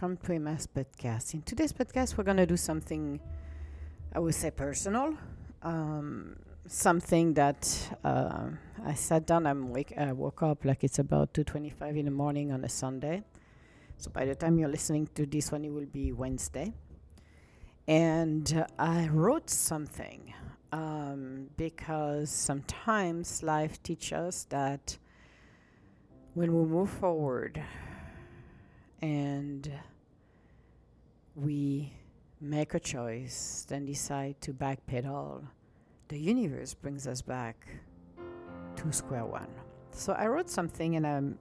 welcome to Emma's podcast. In today's podcast, we're going to do something, I would say, personal. Um, something that uh, I sat down. I'm wake. I woke up like it's about two twenty-five in the morning on a Sunday. So by the time you're listening to this one, it will be Wednesday. And uh, I wrote something um, because sometimes life teaches us that when we move forward and we make a choice, then decide to backpedal, the universe brings us back to square one. So I wrote something and I'm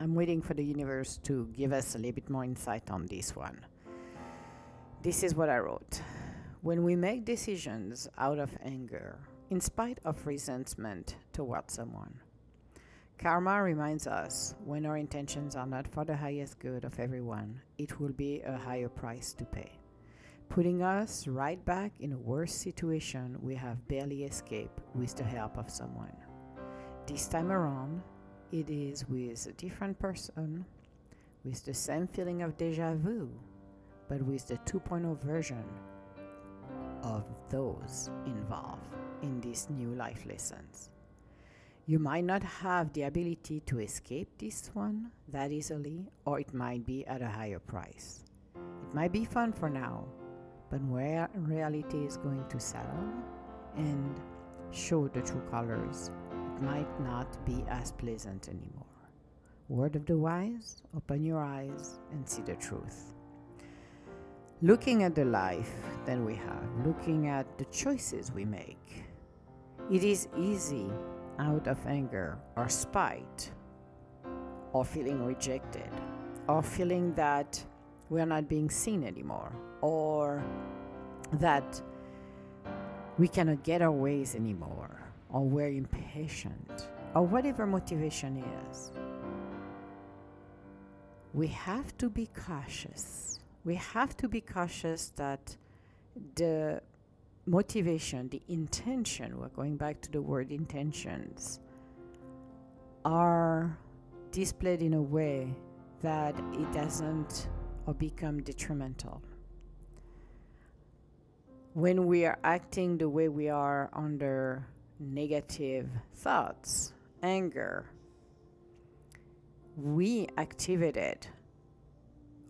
I'm waiting for the universe to give us a little bit more insight on this one. This is what I wrote. When we make decisions out of anger, in spite of resentment towards someone, karma reminds us when our intentions are not for the highest good of everyone, it will be a higher price to pay, putting us right back in a worse situation we have barely escaped with the help of someone. This time around, it is with a different person, with the same feeling of deja vu, but with the 2.0 version of those involved in these new life lessons. You might not have the ability to escape this one that easily, or it might be at a higher price. It might be fun for now, but where reality is going to settle and show the true colors it might not be as pleasant anymore. Word of the wise, open your eyes and see the truth. Looking at the life that we have, looking at the choices we make, it is easy out of anger or spite or feeling rejected or feeling that we are not being seen anymore or that we cannot get our ways anymore or we're impatient, or whatever motivation is, we have to be cautious. We have to be cautious that the motivation, the intention, we're going back to the word intentions, are displayed in a way that it doesn't or become detrimental. When we are acting the way we are under negative thoughts, anger, we activated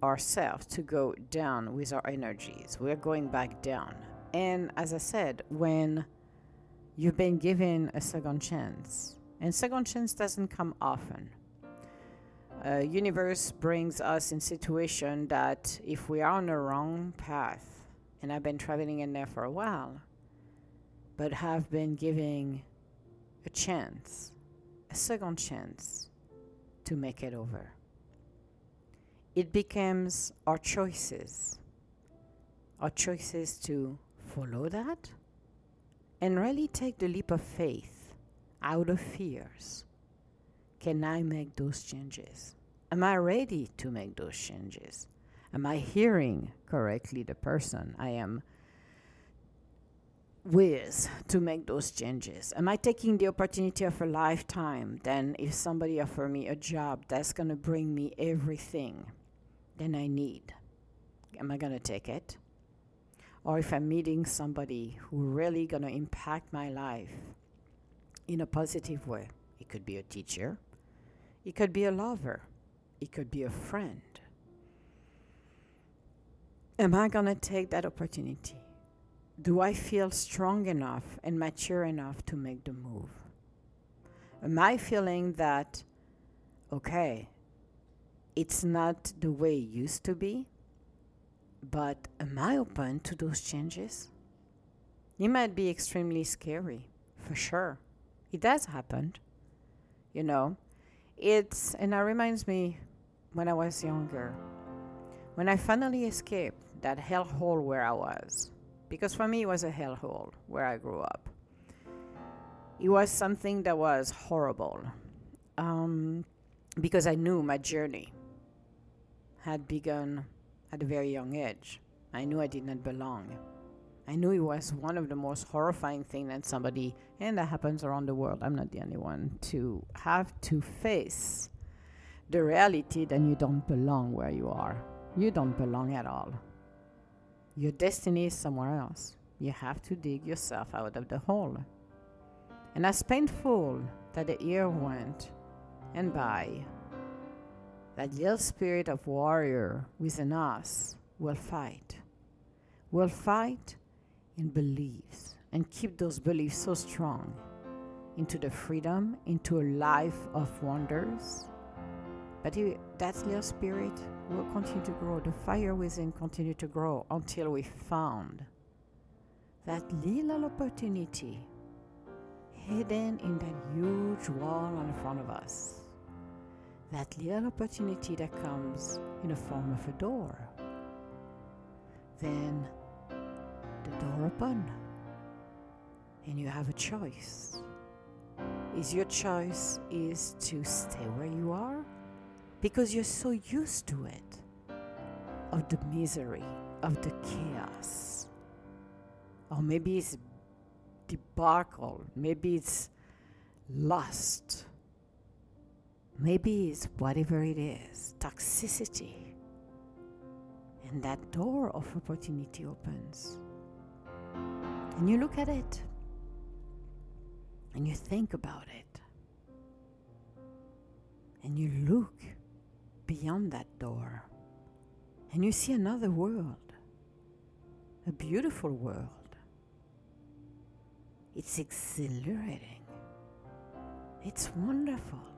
ourselves to go down with our energies. We're going back down. And as I said, when you've been given a second chance, and second chance doesn't come often. Uh, universe brings us in situation that if we are on the wrong path, and I've been traveling in there for a while, but have been giving a chance, a second chance to make it over. It becomes our choices, our choices to follow that and really take the leap of faith out of fears. Can I make those changes? Am I ready to make those changes? Am I hearing correctly the person I am with to make those changes? Am I taking the opportunity of a lifetime? Then, if somebody offer me a job that's going to bring me everything, then I need, am I going to take it? Or if I'm meeting somebody who really going to impact my life in a positive way, it could be a teacher, it could be a lover, it could be a friend. Am I going to take that opportunity? do I feel strong enough and mature enough to make the move? Am I feeling that, okay, it's not the way it used to be, but am I open to those changes? It might be extremely scary, for sure. It does happen, you know. It's, and that reminds me when I was younger, when I finally escaped that hellhole where I was because for me it was a hellhole where I grew up. It was something that was horrible um, because I knew my journey had begun at a very young age. I knew I did not belong. I knew it was one of the most horrifying things that somebody, and that happens around the world, I'm not the only one, to have to face the reality that you don't belong where you are. You don't belong at all. Your destiny is somewhere else. You have to dig yourself out of the hole. And as painful that the year went and by, that little spirit of warrior within us will fight. Will fight in beliefs and keep those beliefs so strong into the freedom, into a life of wonders. But that little spirit will continue to grow. The fire within continue to grow until we found that little opportunity hidden in that huge wall in front of us. That little opportunity that comes in the form of a door. Then the door open and you have a choice. Is your choice is to stay where you are because you're so used to it of the misery of the chaos or maybe it's debacle maybe it's lust maybe it's whatever it is toxicity and that door of opportunity opens and you look at it and you think about it and you look beyond that door and you see another world, a beautiful world. It's exhilarating. It's wonderful.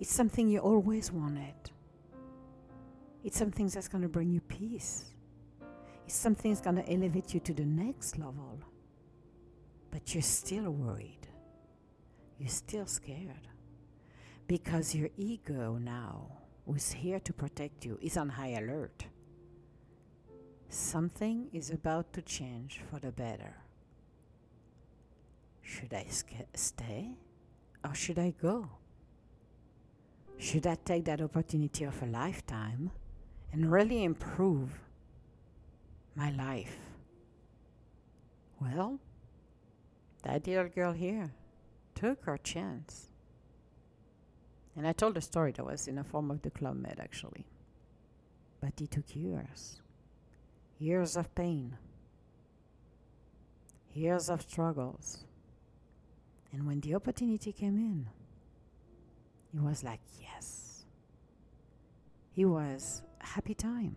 It's something you always wanted. It's something that's going to bring you peace. It's something that's going to elevate you to the next level. But you're still worried. You're still scared. Because your ego now who's here to protect you is on high alert. Something is about to change for the better. Should I stay or should I go? Should I take that opportunity of a lifetime and really improve my life? Well, that little girl here took her chance and I told a story that was in the form of the Club Med actually. But it took years. Years of pain. Years of struggles. And when the opportunity came in, it was like, yes. He was happy time.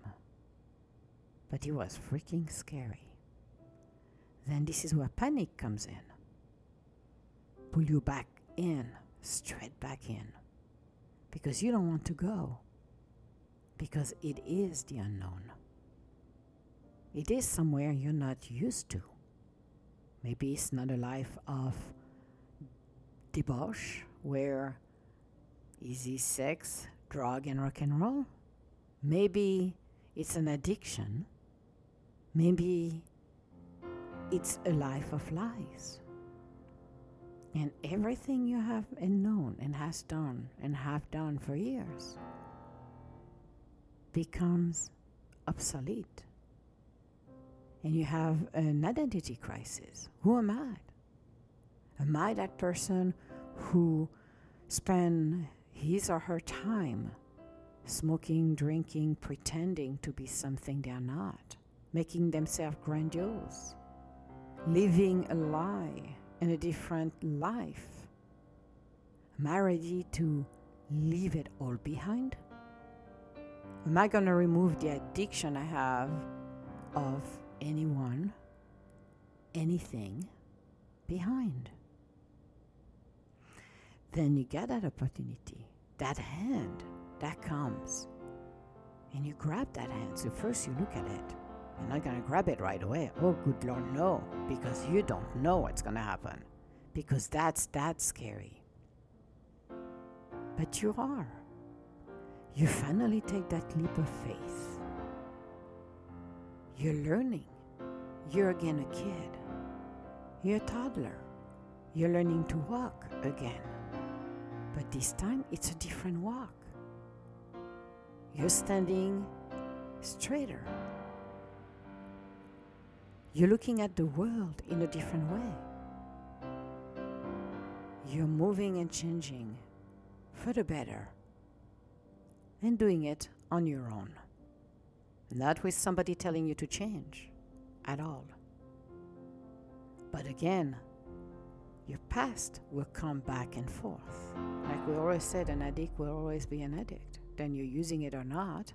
But he was freaking scary. Then this is where panic comes in. Pull you back in, straight back in because you don't want to go because it is the unknown. It is somewhere you're not used to. Maybe it's not a life of debauch where easy sex, drug, and rock and roll. Maybe it's an addiction. Maybe it's a life of lies. And everything you have and known and has done and have done for years becomes obsolete. And you have an identity crisis. Who am I? Am I that person who spend his or her time smoking, drinking, pretending to be something they're not, making themselves grandiose, living a lie in a different life? Am I ready to leave it all behind? Am I going to remove the addiction I have of anyone, anything behind? Then you get that opportunity, that hand that comes, and you grab that hand. So, first you look at it you're not going to grab it right away. Oh, good Lord, no, because you don't know what's going to happen. Because that's that scary. But you are. You finally take that leap of faith. You're learning. You're again a kid. You're a toddler. You're learning to walk again. But this time it's a different walk. You're standing straighter You're looking at the world in a different way. You're moving and changing for the better and doing it on your own, not with somebody telling you to change at all. But again, your past will come back and forth. Like we always said, an addict will always be an addict. Then you're using it or not,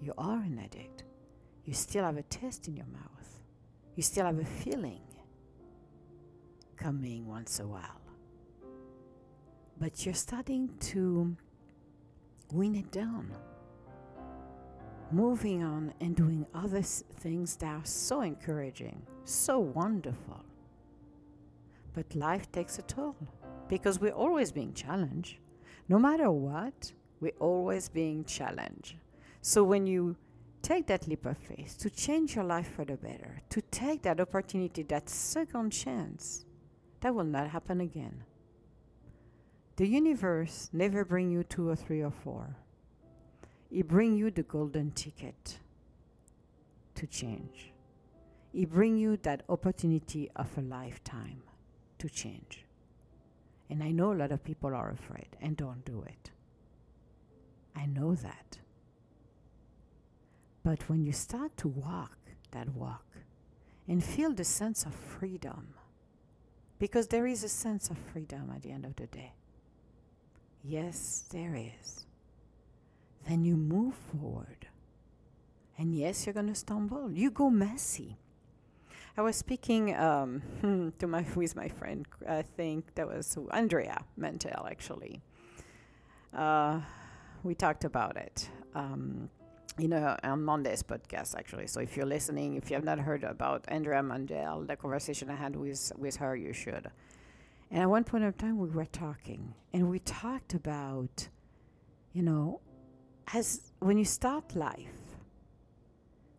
you are an addict. You still have a taste in your mouth. You still have a feeling coming once a while. But you're starting to win it down. Moving on and doing other things that are so encouraging, so wonderful. But life takes a toll because we're always being challenged. No matter what, we're always being challenged. So when you take that leap of faith to change your life for the better, to take that opportunity, that second chance, that will not happen again. The universe never bring you two or three or four. It bring you the golden ticket to change. It bring you that opportunity of a lifetime to change. And I know a lot of people are afraid and don't do it. I know that. But when you start to walk that walk and feel the sense of freedom, because there is a sense of freedom at the end of the day. Yes, there is. Then you move forward. And yes, you're going to stumble. You go messy. I was speaking um, to my with my friend. I think that was Andrea Mantel. Actually, uh, we talked about it. Um, you know, on Monday's podcast, actually. So if you're listening, if you have not heard about Andrea Mandel, the conversation I had with with her, you should. And at one point in time, we were talking, and we talked about, you know, as when you start life,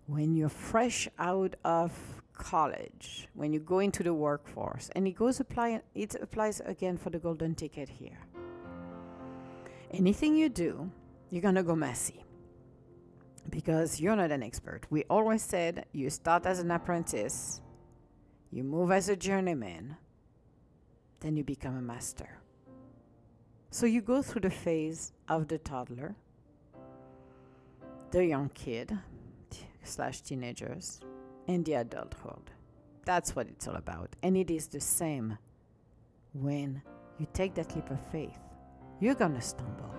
when you're fresh out of college, when you go into the workforce, and it goes apply, it applies again for the golden ticket here. Anything you do, you're gonna go messy because you're not an expert. We always said you start as an apprentice, you move as a journeyman, then you become a master. So you go through the phase of the toddler, the young kid slash teenagers, and the adulthood. That's what it's all about. And it is the same when you take that leap of faith. You're gonna stumble.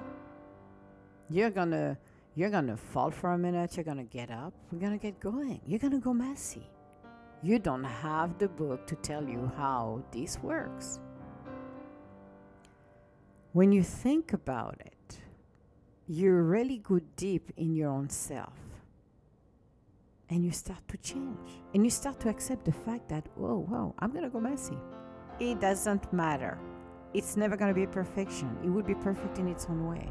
You're gonna you're going to fall for a minute, you're going to get up, we're going to get going. You're going to go messy. You don't have the book to tell you how this works. When you think about it, you really go deep in your own self and you start to change and you start to accept the fact that, whoa, whoa, I'm to go messy. It doesn't matter. It's never to be perfection. It would be perfect in its own way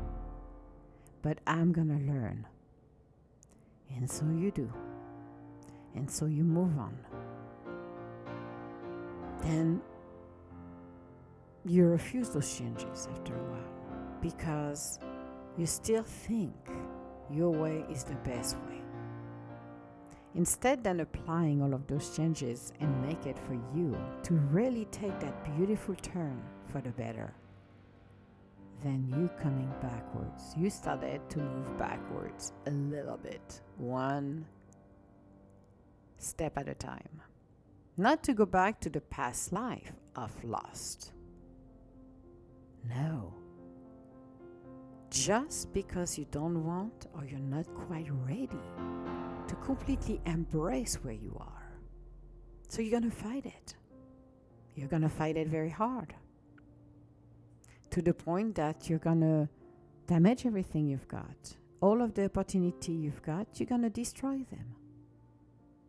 but I'm to learn. And so you do. And so you move on. Then you refuse those changes after a while because you still think your way is the best way. Instead, then applying all of those changes and make it for you to really take that beautiful turn for the better then you coming backwards. You started to move backwards a little bit, one step at a time. Not to go back to the past life of lost. No. Just because you don't want or you're not quite ready to completely embrace where you are. So you're going to fight it. You're going to fight it very hard to the point that you're going to damage everything you've got. All of the opportunity you've got, you're going to destroy them.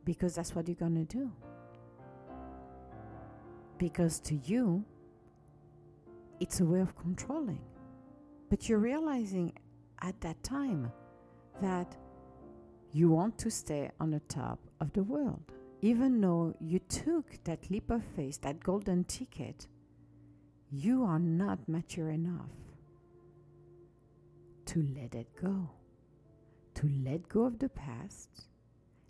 Because that's what you're going to do. Because to you, it's a way of controlling. But you're realizing at that time that you want to stay on the top of the world. Even though you took that leap of faith, that golden ticket, you are not mature enough to let it go, to let go of the past,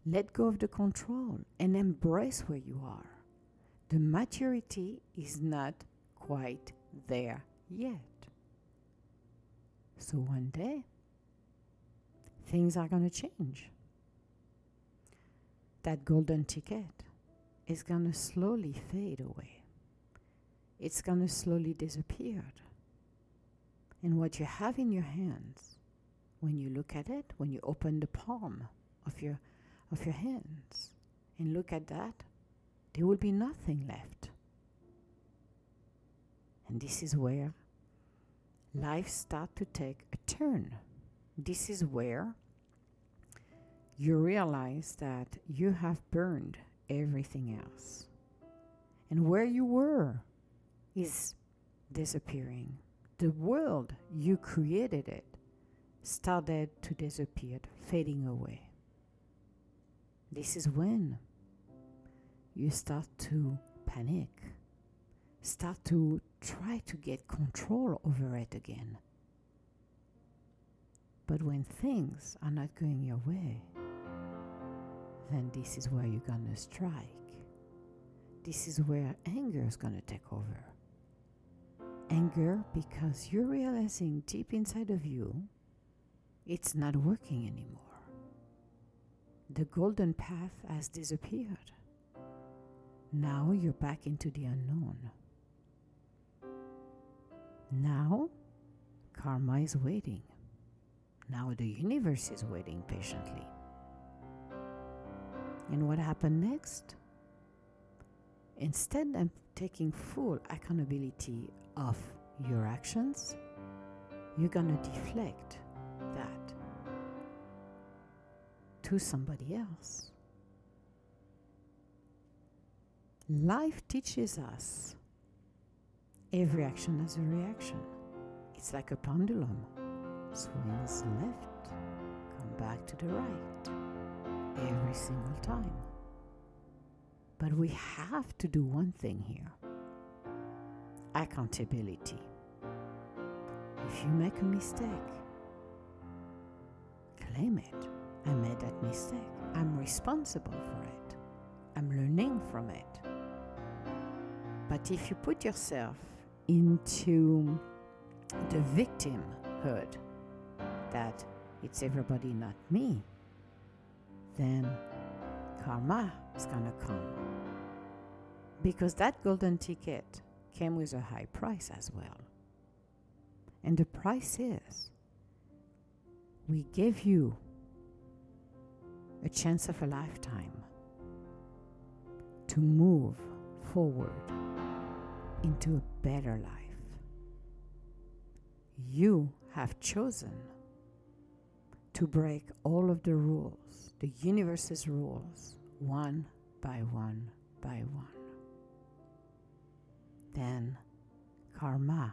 Let go of the control and embrace where you are. The maturity is not quite there yet. So one day, things are going to change. That golden ticket is going to slowly fade away. It's going to slowly disappear. And what you have in your hands, when you look at it, when you open the palm of your, of your hands and look at that, there will be nothing left. And this is where life starts to take a turn. This is where you realize that you have burned everything else. And where you were is disappearing. The world you created it started to disappear, fading away. This is when you start to panic, start to try to get control over it again. But when things are not going your way, then this is where you're going to strike. This is where anger is going to take over. Anger because you're realizing deep inside of you it's not working anymore. The golden path has disappeared. Now you're back into the unknown. Now, karma is waiting. Now the universe is waiting patiently. And what happened next? Instead of taking full accountability of your actions, you're going to deflect that to somebody else. Life teaches us every action has a reaction. It's like a pendulum. Swings left, come back to the right every single time. But we have to do one thing here accountability. If you make a mistake, claim it. I made that mistake. I'm responsible for it. I'm learning from it. But if you put yourself into the victimhood that it's everybody, not me, then karma is going to come. Because that golden ticket came with a high price as well. And the price is we gave you a chance of a lifetime to move forward into a better life. You have chosen to break all of the rules, the universe's rules, one by one by one. Then karma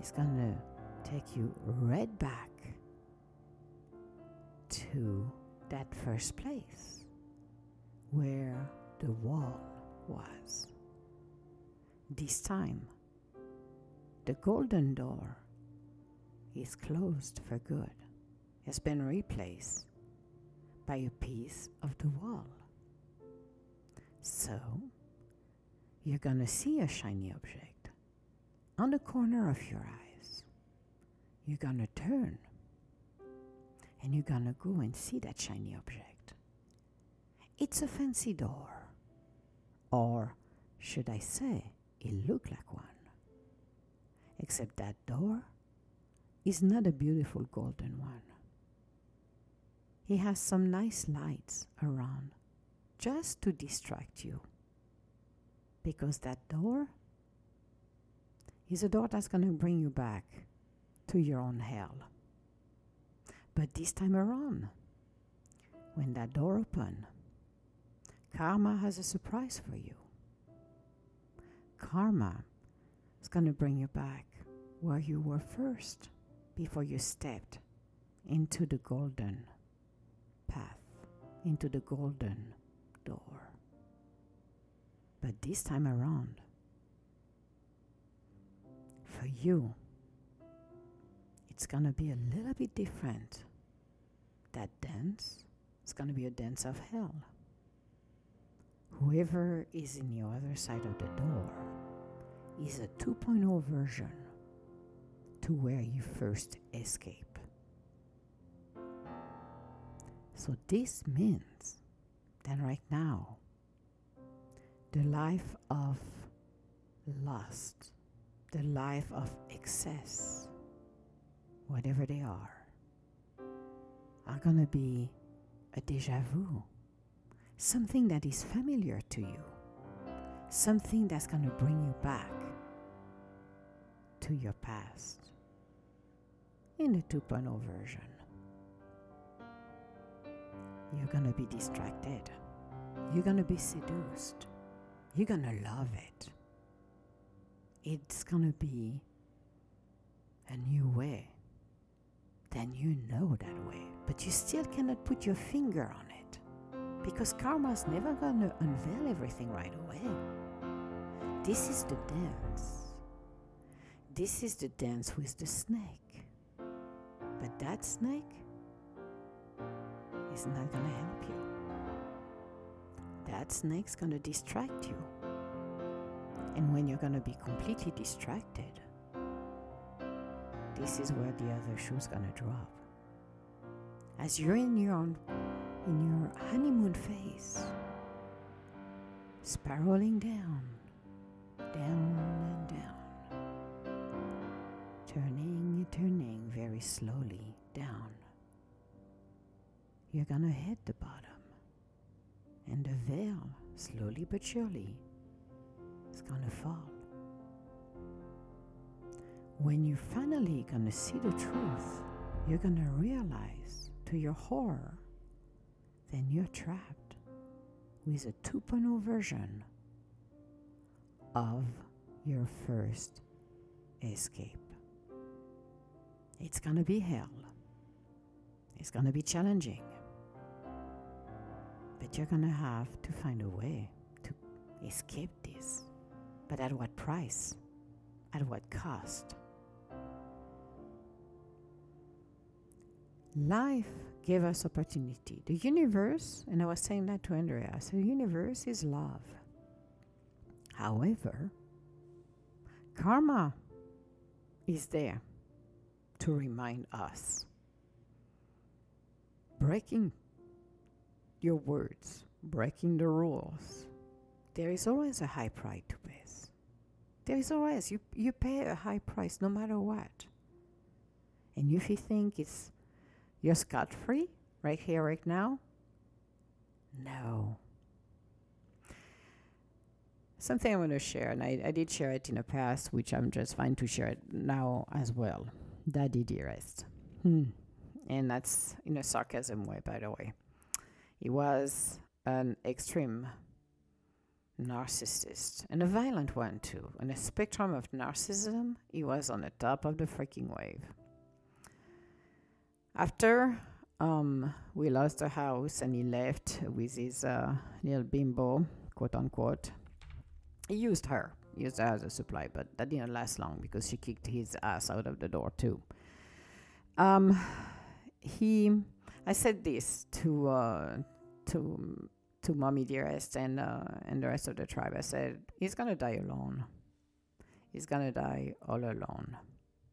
is going to take you right back to that first place where the wall was. This time, the golden door is closed for good, has been replaced by a piece of the wall. So, you're going to see a shiny object on the corner of your eyes. You're going to turn and you're gonna go and see that shiny object. It's a fancy door. Or should I say, it looked like one. Except that door is not a beautiful golden one. It has some nice lights around just to distract you. Because that door is a door that's going to bring you back to your own hell. But this time around, when that door open, karma has a surprise for you. Karma is going to bring you back where you were first before you stepped into the golden path, into the golden door. But this time around, for you, it's gonna be a little bit different. That dance it's going to be a dance of hell. Whoever is in the other side of the door is a 2.0 version to where you first escape. So this means that right now, the life of lust, the life of excess, whatever they are, are going to be a deja vu, something that is familiar to you, something that's going to bring you back to your past in the 2.0 version. You're going to be distracted. You're going to be seduced. You're going to love it. It's going to be a new way. Then you know that way, but you still cannot put your finger on it because karma's never going to unveil everything right away. This is the dance. This is the dance with the snake. But that snake is not going to help you. That snake's going to distract you. And when you're going to be completely distracted, this is where the other shoe's going to drop. As you're in your in your honeymoon phase, spiraling down, down and down, turning turning very slowly you're gonna hit the bottom. And the veil, slowly but surely, is gonna fall. When you're finally gonna see the truth, you're gonna realize to your horror, then you're trapped with a 2.0 version of your first escape. It's gonna be hell. It's gonna be challenging. But you're going to have to find a way to escape this. But at what price? At what cost? Life gave us opportunity. The universe, and I was saying that to Andrea, so the universe is love. However, karma is there to remind us. Breaking your words, breaking the rules, there is always a high price to pay. There is always you you pay a high price no matter what. And if you think it's you're scot free right here, right now, no. Something I want to share, and I, I did share it in the past, which I'm just fine to share it now as well. Daddy dearest. Hmm. And that's in a sarcasm way, by the way. He was an extreme narcissist and a violent one too. On a spectrum of narcissism, he was on the top of the freaking wave. After um, we lost the house and he left with his uh, little bimbo, quote unquote, he used her, used her as a supply, but that didn't last long because she kicked his ass out of the door too. Um, he, I said this to uh, to to mommy dearest and uh, and the rest of the tribe. I said he's gonna die alone. He's gonna die all alone.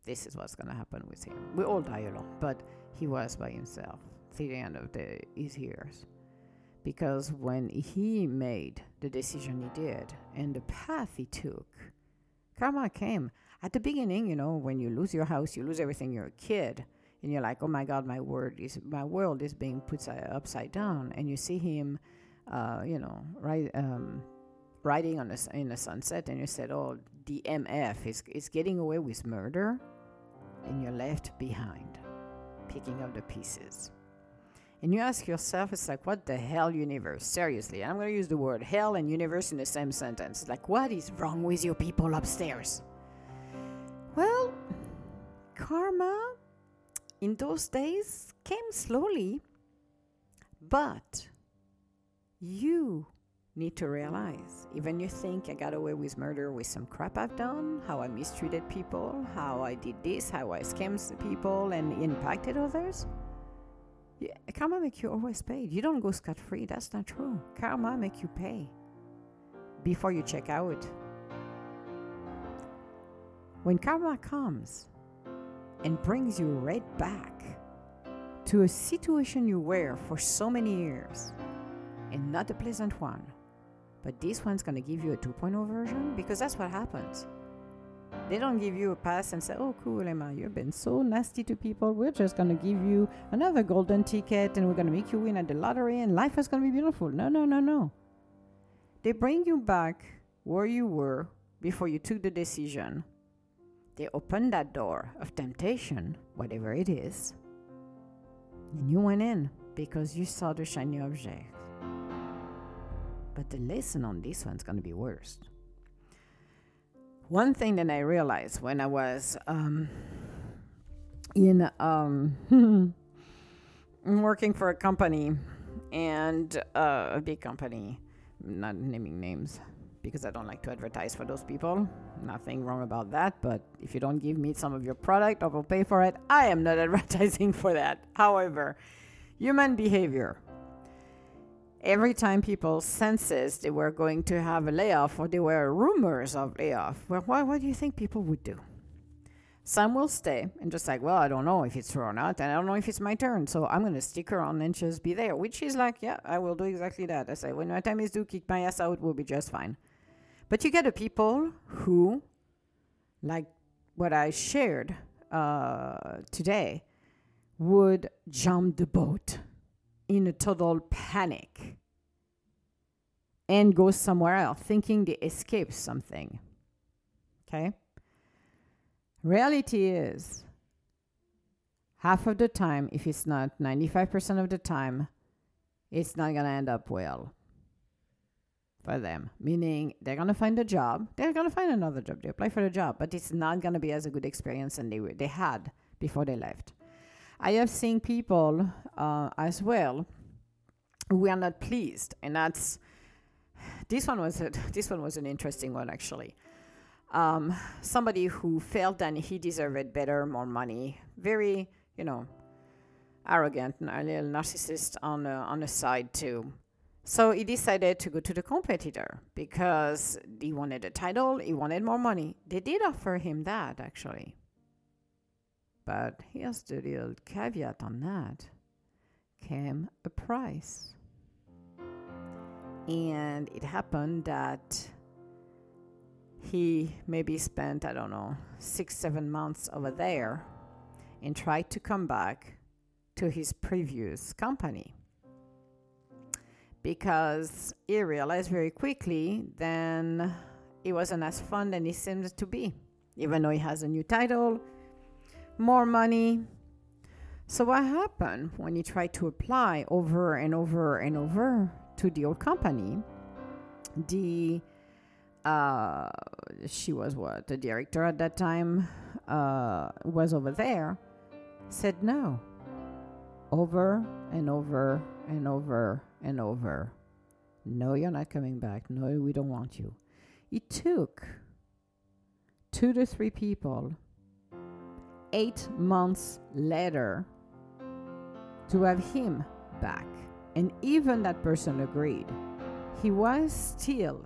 This is what's gonna happen with him. We all die alone, but he was by himself till the end of the, his years. Because when he made the decision he did and the path he took, karma came. At the beginning, you know, when you lose your house, you lose everything. You're a kid and you're like, oh my God, my word is my world is being put upside down, and you see him, uh, you know, um, riding on a, in the sunset, and you said, oh, the MF is is getting away with murder, and you're left behind, picking up the pieces. And you ask yourself, it's like, what the hell, universe? Seriously, I'm going to use the word hell and universe in the same sentence. Like, what is wrong with you people upstairs? Well, karma in those days came slowly, but you need to realize even you think I got away with murder with some crap I've done, how I mistreated people, how I did this, how I scammed people and impacted others, Yeah, karma make you always paid. You don't go scot free. That's not true. Karma make you pay before you check out. When karma comes and brings you right back to a situation you were for so many years, and not a pleasant one, but this one's to give you a 2.0 version because that's what happens. They don't give you a pass and say, oh, cool, Emma, you've been so nasty to people. We're just to give you another golden ticket and we're to make you win at the lottery and life is to be beautiful. No, no, no, no. They bring you back where you were before you took the decision. They open that door of temptation, whatever it is, and you went in because you saw the shiny object. But the lesson on this one's going to be worse. One thing that I realized when I was um, in um, working for a company and uh, a big company, not naming names because I don't like to advertise for those people. Nothing wrong about that, but if you don't give me some of your product, I will pay for it. I am not advertising for that. However, human behavior every time people senses they were going to have a layoff or there were rumors of layoff, well, what, what do you think people would do? Some will stay and just like, well, I don't know if it's true or not, and I don't know if it's my turn, so I'm going to stick around and just be there, which is like, yeah, I will do exactly that. I say, when my time is due, kick my ass out, we'll be just fine. But you get the people who, like what I shared uh, today, would jump the boat in a total panic and go somewhere else thinking they escaped something. Okay? Reality is half of the time, if it's not 95% of the time, it's not going to end up well for them. Meaning they're going to find a job, they're going to find another job, they apply for the job, but it's not going to be as a good experience than they, they had before they left. I have seen people uh, as well who are not pleased, and that's this one was a, this one was an interesting one actually. Um, somebody who felt that he deserved better, more money, very you know arrogant, and a little narcissist on a, on the side too. So he decided to go to the competitor because he wanted a title, he wanted more money. They did offer him that actually. But here's the little caveat on that came a price. And it happened that he maybe spent, I don't know, six, seven months over there and tried to come back to his previous company because he realized very quickly then it wasn't as fun as it seemed to be even though he has a new title more money. So, what happened when he tried to apply over and over and over to the old company? The uh, she was what the director at that time uh, was over there said no over and over and over and over no you're not coming back no we don't want you it took two to three people eight months later to have him back. And even that person agreed. He was still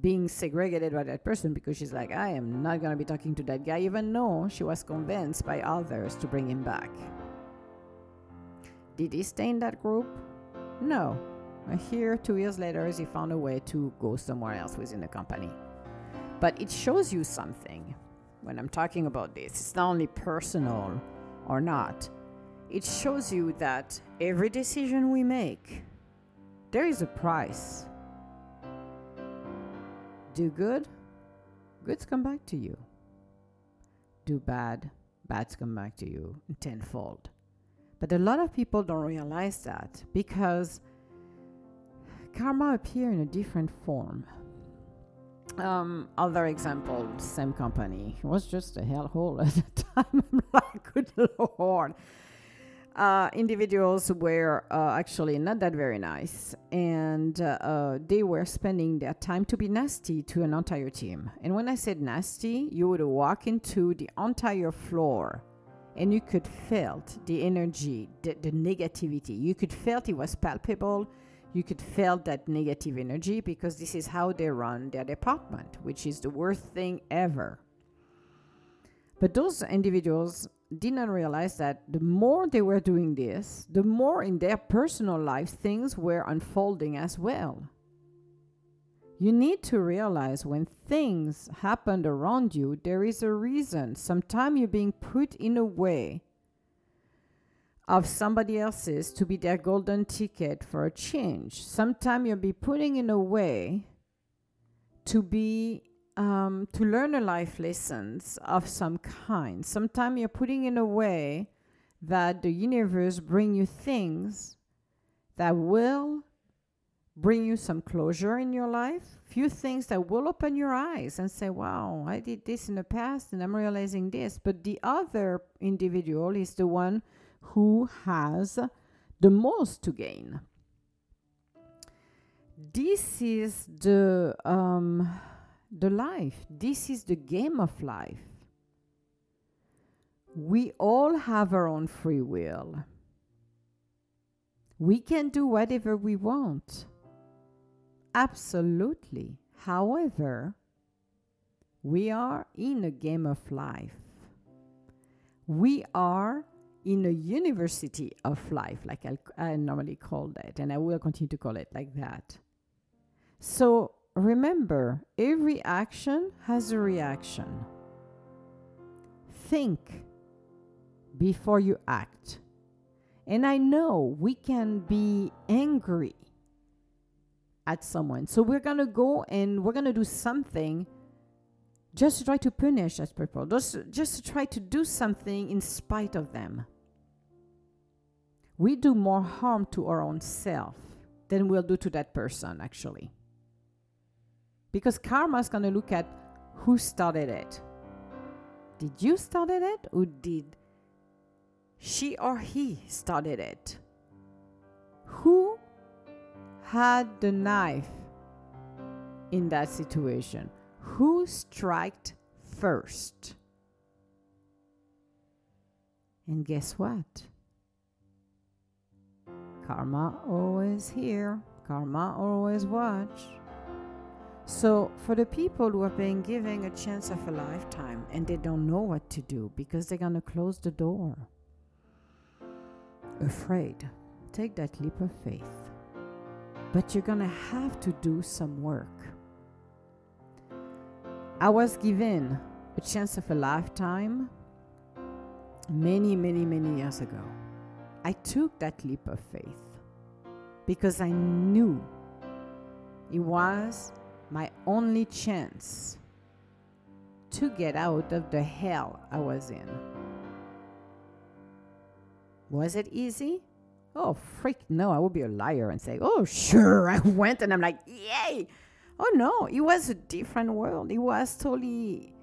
being segregated by that person because she's like, I am not going to be talking to that guy, even though she was convinced by others to bring him back. Did he stay in that group? No. Here, two years later, he found a way to go somewhere else within the company. But it shows you something when I'm talking about this. It's not only personal or not, it shows you that every decision we make, there is a price. Do good, goods come back to you. Do bad, bads come back to you tenfold. But a lot of people don't realize that because karma appear in a different form um, other example, same company. It was just a hellhole at the time. Good lord. Uh, individuals were uh, actually not that very nice, and uh, they were spending their time to be nasty to an entire team. And when I said nasty, you would walk into the entire floor, and you could felt the energy, the, the negativity. You could felt it was palpable. You could feel that negative energy because this is how they run their department, which is the worst thing ever. But those individuals did not realize that the more they were doing this, the more in their personal life things were unfolding as well. You need to realize when things happen around you, there is a reason. Sometimes you're being put in a way of somebody else's to be their golden ticket for a change. Sometimes you'll be putting in a way to be um, to learn a life lessons of some kind. Sometimes you're putting in a way that the universe bring you things that will bring you some closure in your life, few things that will open your eyes and say, wow, I did this in the past and I'm realizing this. But the other individual is the one who has the most to gain. This is the um, the life. This is the game of life. We all have our own free will. We can do whatever we want. Absolutely. However, we are in a game of life. We are in a university of life, like I, I normally call that, and I will continue to call it like that. So remember, every action has a reaction. Think before you act. And I know we can be angry at someone. So we're going to go and we're going to do something just to try to punish that people, just, just to try to do something in spite of them. We do more harm to our own self than we'll do to that person, actually. Because karma is going to look at who started it. Did you started it or did she or he started it? Who had the knife in that situation? Who struck first? And guess what? Karma always here. Karma always watch. So, for the people who are being given a chance of a lifetime and they don't know what to do because they're going to close the door, afraid, take that leap of faith. But you're going to have to do some work. I was given a chance of a lifetime many, many, many years ago. I took that leap of faith because I knew it was my only chance to get out of the hell I was in. Was it easy? Oh, freak, no, I would be a liar and say, oh, sure, I went and I'm like, yay. Oh, no, it was a different world. It was totally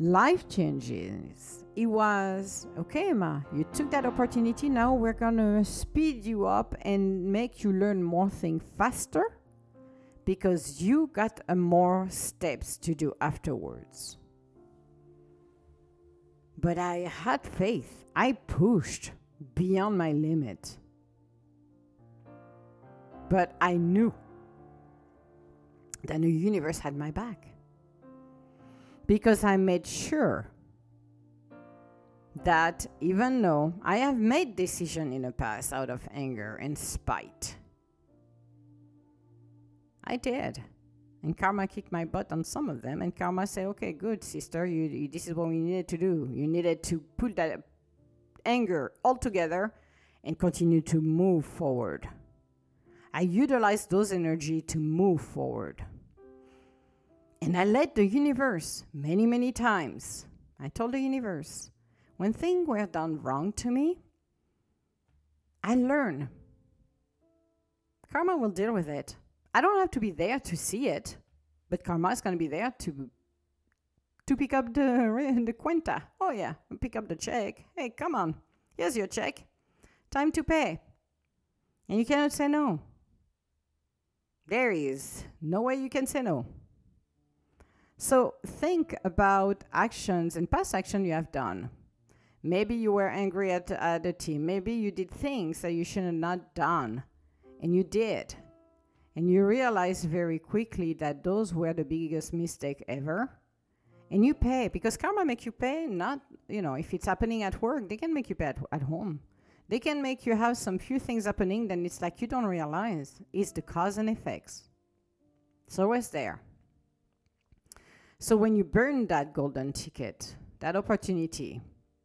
life changes. It was, okay, Ma, you took that opportunity. Now we're going to speed you up and make you learn more things faster because you got a more steps to do afterwards. But I had faith. I pushed beyond my limit. But I knew that the universe had my back. Because I made sure that even though I have made decision in the past out of anger and spite, I did. And karma kicked my butt on some of them. And karma said, okay, good, sister, you, you, this is what we needed to do. You needed to put that anger altogether and continue to move forward. I utilize those energy to move forward. And I let the universe many, many times. I told the universe, when things were done wrong to me, I learn. Karma will deal with it. I don't have to be there to see it, but karma is going to be there to to pick up the the cuenta. Oh yeah, pick up the check. Hey, come on, here's your check. Time to pay, and you cannot say no. There is no way you can say no. So think about actions and past action you have done. Maybe you were angry at, at the team. Maybe you did things that you should have not done, and you did. And you realize very quickly that those were the biggest mistake ever. And you pay because karma make you pay. Not you know if it's happening at work, they can make you pay at, at home. They can make you have some few things happening. Then it's like you don't realize it's the cause and effects. It's always there. So when you burn that golden ticket, that opportunity,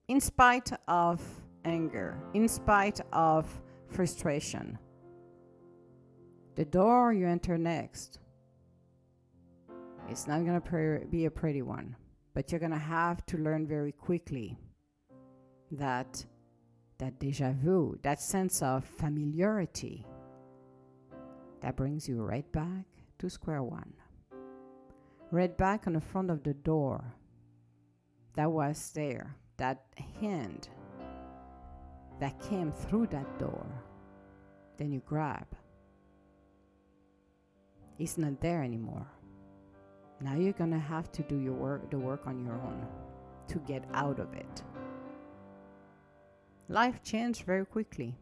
in spite of anger, in spite of frustration, the door you enter next it's not going to be a pretty one, but you're going to have to learn very quickly that that deja vu, that sense of familiarity that brings you right back to square one. Right back on the front of the door that was there, that hand that came through that door. Then you grab it's not there anymore. Now you're gonna have to do your work, the work on your own to get out of it. Life changed very quickly.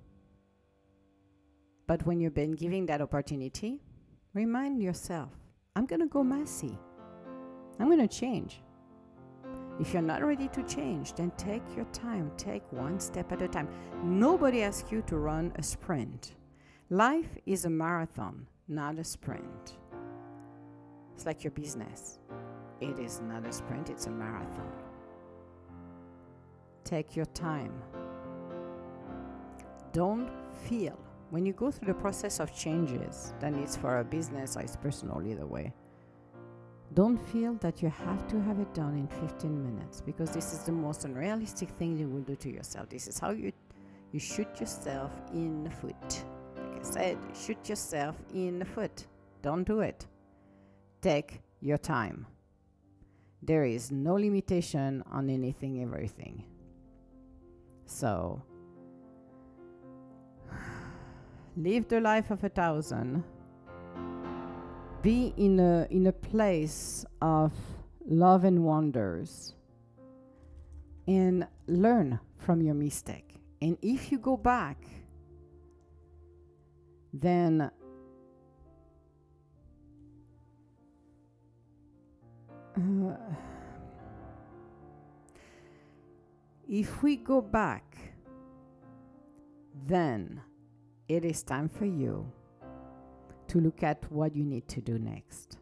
But when you've been given that opportunity, remind yourself I'm gonna go messy. I'm gonna change. If you're not ready to change, then take your time, take one step at a time. Nobody asks you to run a sprint. Life is a marathon not a sprint. It's like your business. It is not a sprint, it's a marathon. Take your time. Don't feel when you go through the process of changes, then it's for a business it's personal, either way. Don't feel that you have to have it done in 15 minutes because this is the most unrealistic thing you will do to yourself. This is how you you shoot yourself in the foot Like I said, shoot yourself in the foot. Don't do it. Take your time. There is no limitation on anything, everything. So, live the life of a thousand. Be in a, in a place of love and wonders. And learn from your mistake. And if you go back then uh, if we go back, then it is time for you to look at what you need to do next.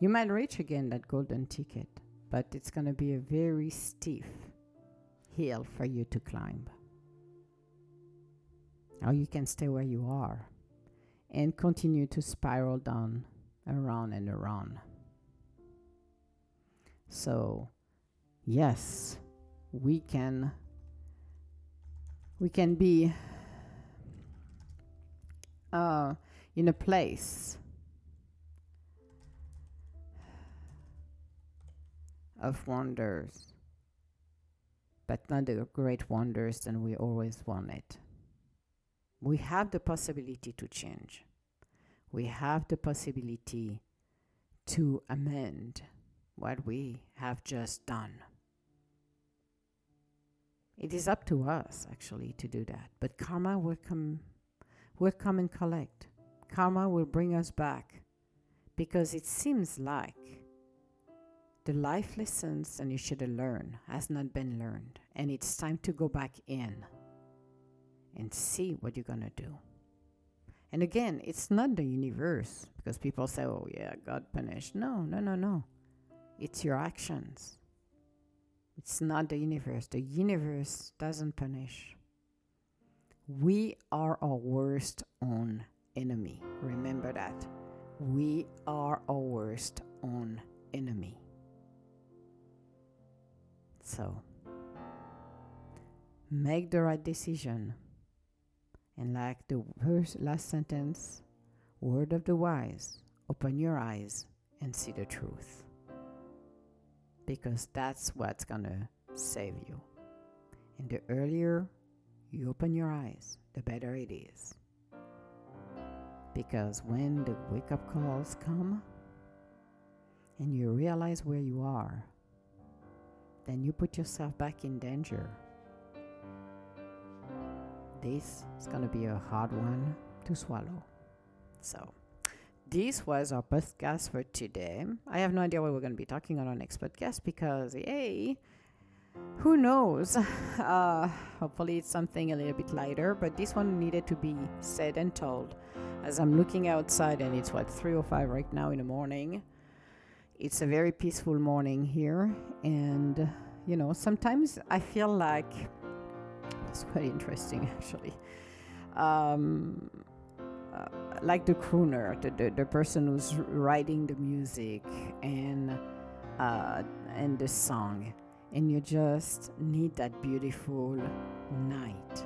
You might reach again that golden ticket, but it's going to be a very stiff hill for you to climb. Or you can stay where you are and continue to spiral down around and around. So, yes, we can we can be uh, in a place of wonders, but not the great wonders that we always wanted we have the possibility to change. We have the possibility to amend what we have just done. It is up to us actually to do that. But karma will come will come and collect. Karma will bring us back because it seems like the life lessons and you should have learned has not been learned and it's time to go back in and see what you're going to do. And again, it's not the universe because people say, oh, yeah, God punished. No, no, no, no. It's your actions. It's not the universe. The universe doesn't punish. We are our worst own enemy. Remember that. We are our worst own enemy. So, make the right decision and like the verse, last sentence, word of the wise, open your eyes and see the truth. Because that's what's going to save you. And the earlier you open your eyes, the better it is. Because when the wake up calls come and you realize where you are, then you put yourself back in danger. This is going to be a hard one to swallow. So, this was our podcast for today. I have no idea what we're going to be talking on our next podcast because, hey, who knows? Uh, hopefully, it's something a little bit lighter, but this one needed to be said and told. As I'm looking outside, and it's what, 3 or 5 right now in the morning. It's a very peaceful morning here, and you know, sometimes I feel like it's quite interesting actually. Um, like the crooner, the, the, the person who's writing the music and uh, and the song, and you just need that beautiful night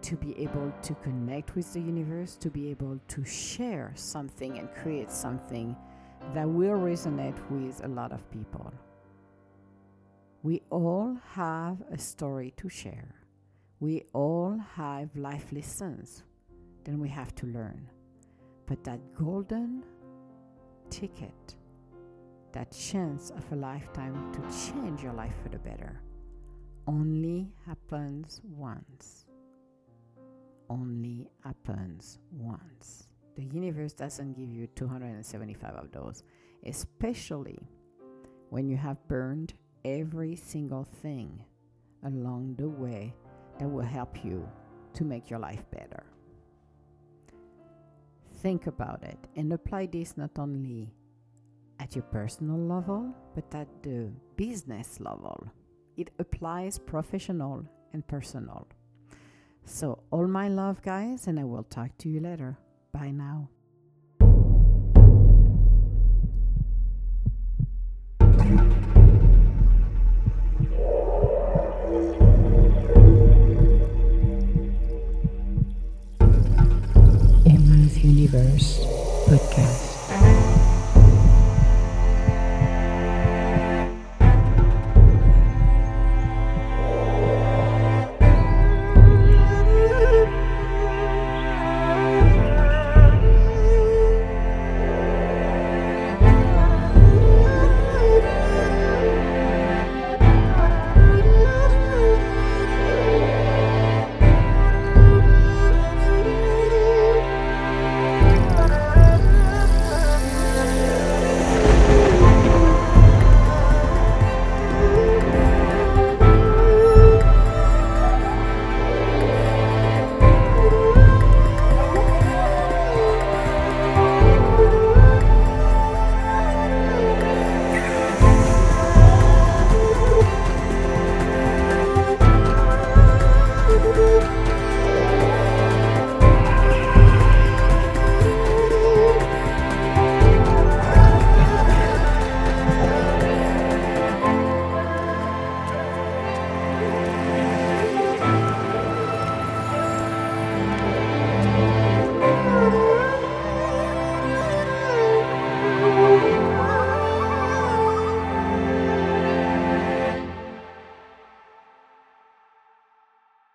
to be able to connect with the universe, to be able to share something and create something that will resonate with a lot of people. We all have a story to share. We all have life lessons that we have to learn. But that golden ticket, that chance of a lifetime to change your life for the better, only happens once. Only happens once. The universe doesn't give you 275 of those, especially when you have burned every single thing along the way that will help you to make your life better. Think about it and apply this not only at your personal level, but at the business level. It applies professional and personal. So, all my love, guys, and I will talk to you later. Bye now. Universe podcast.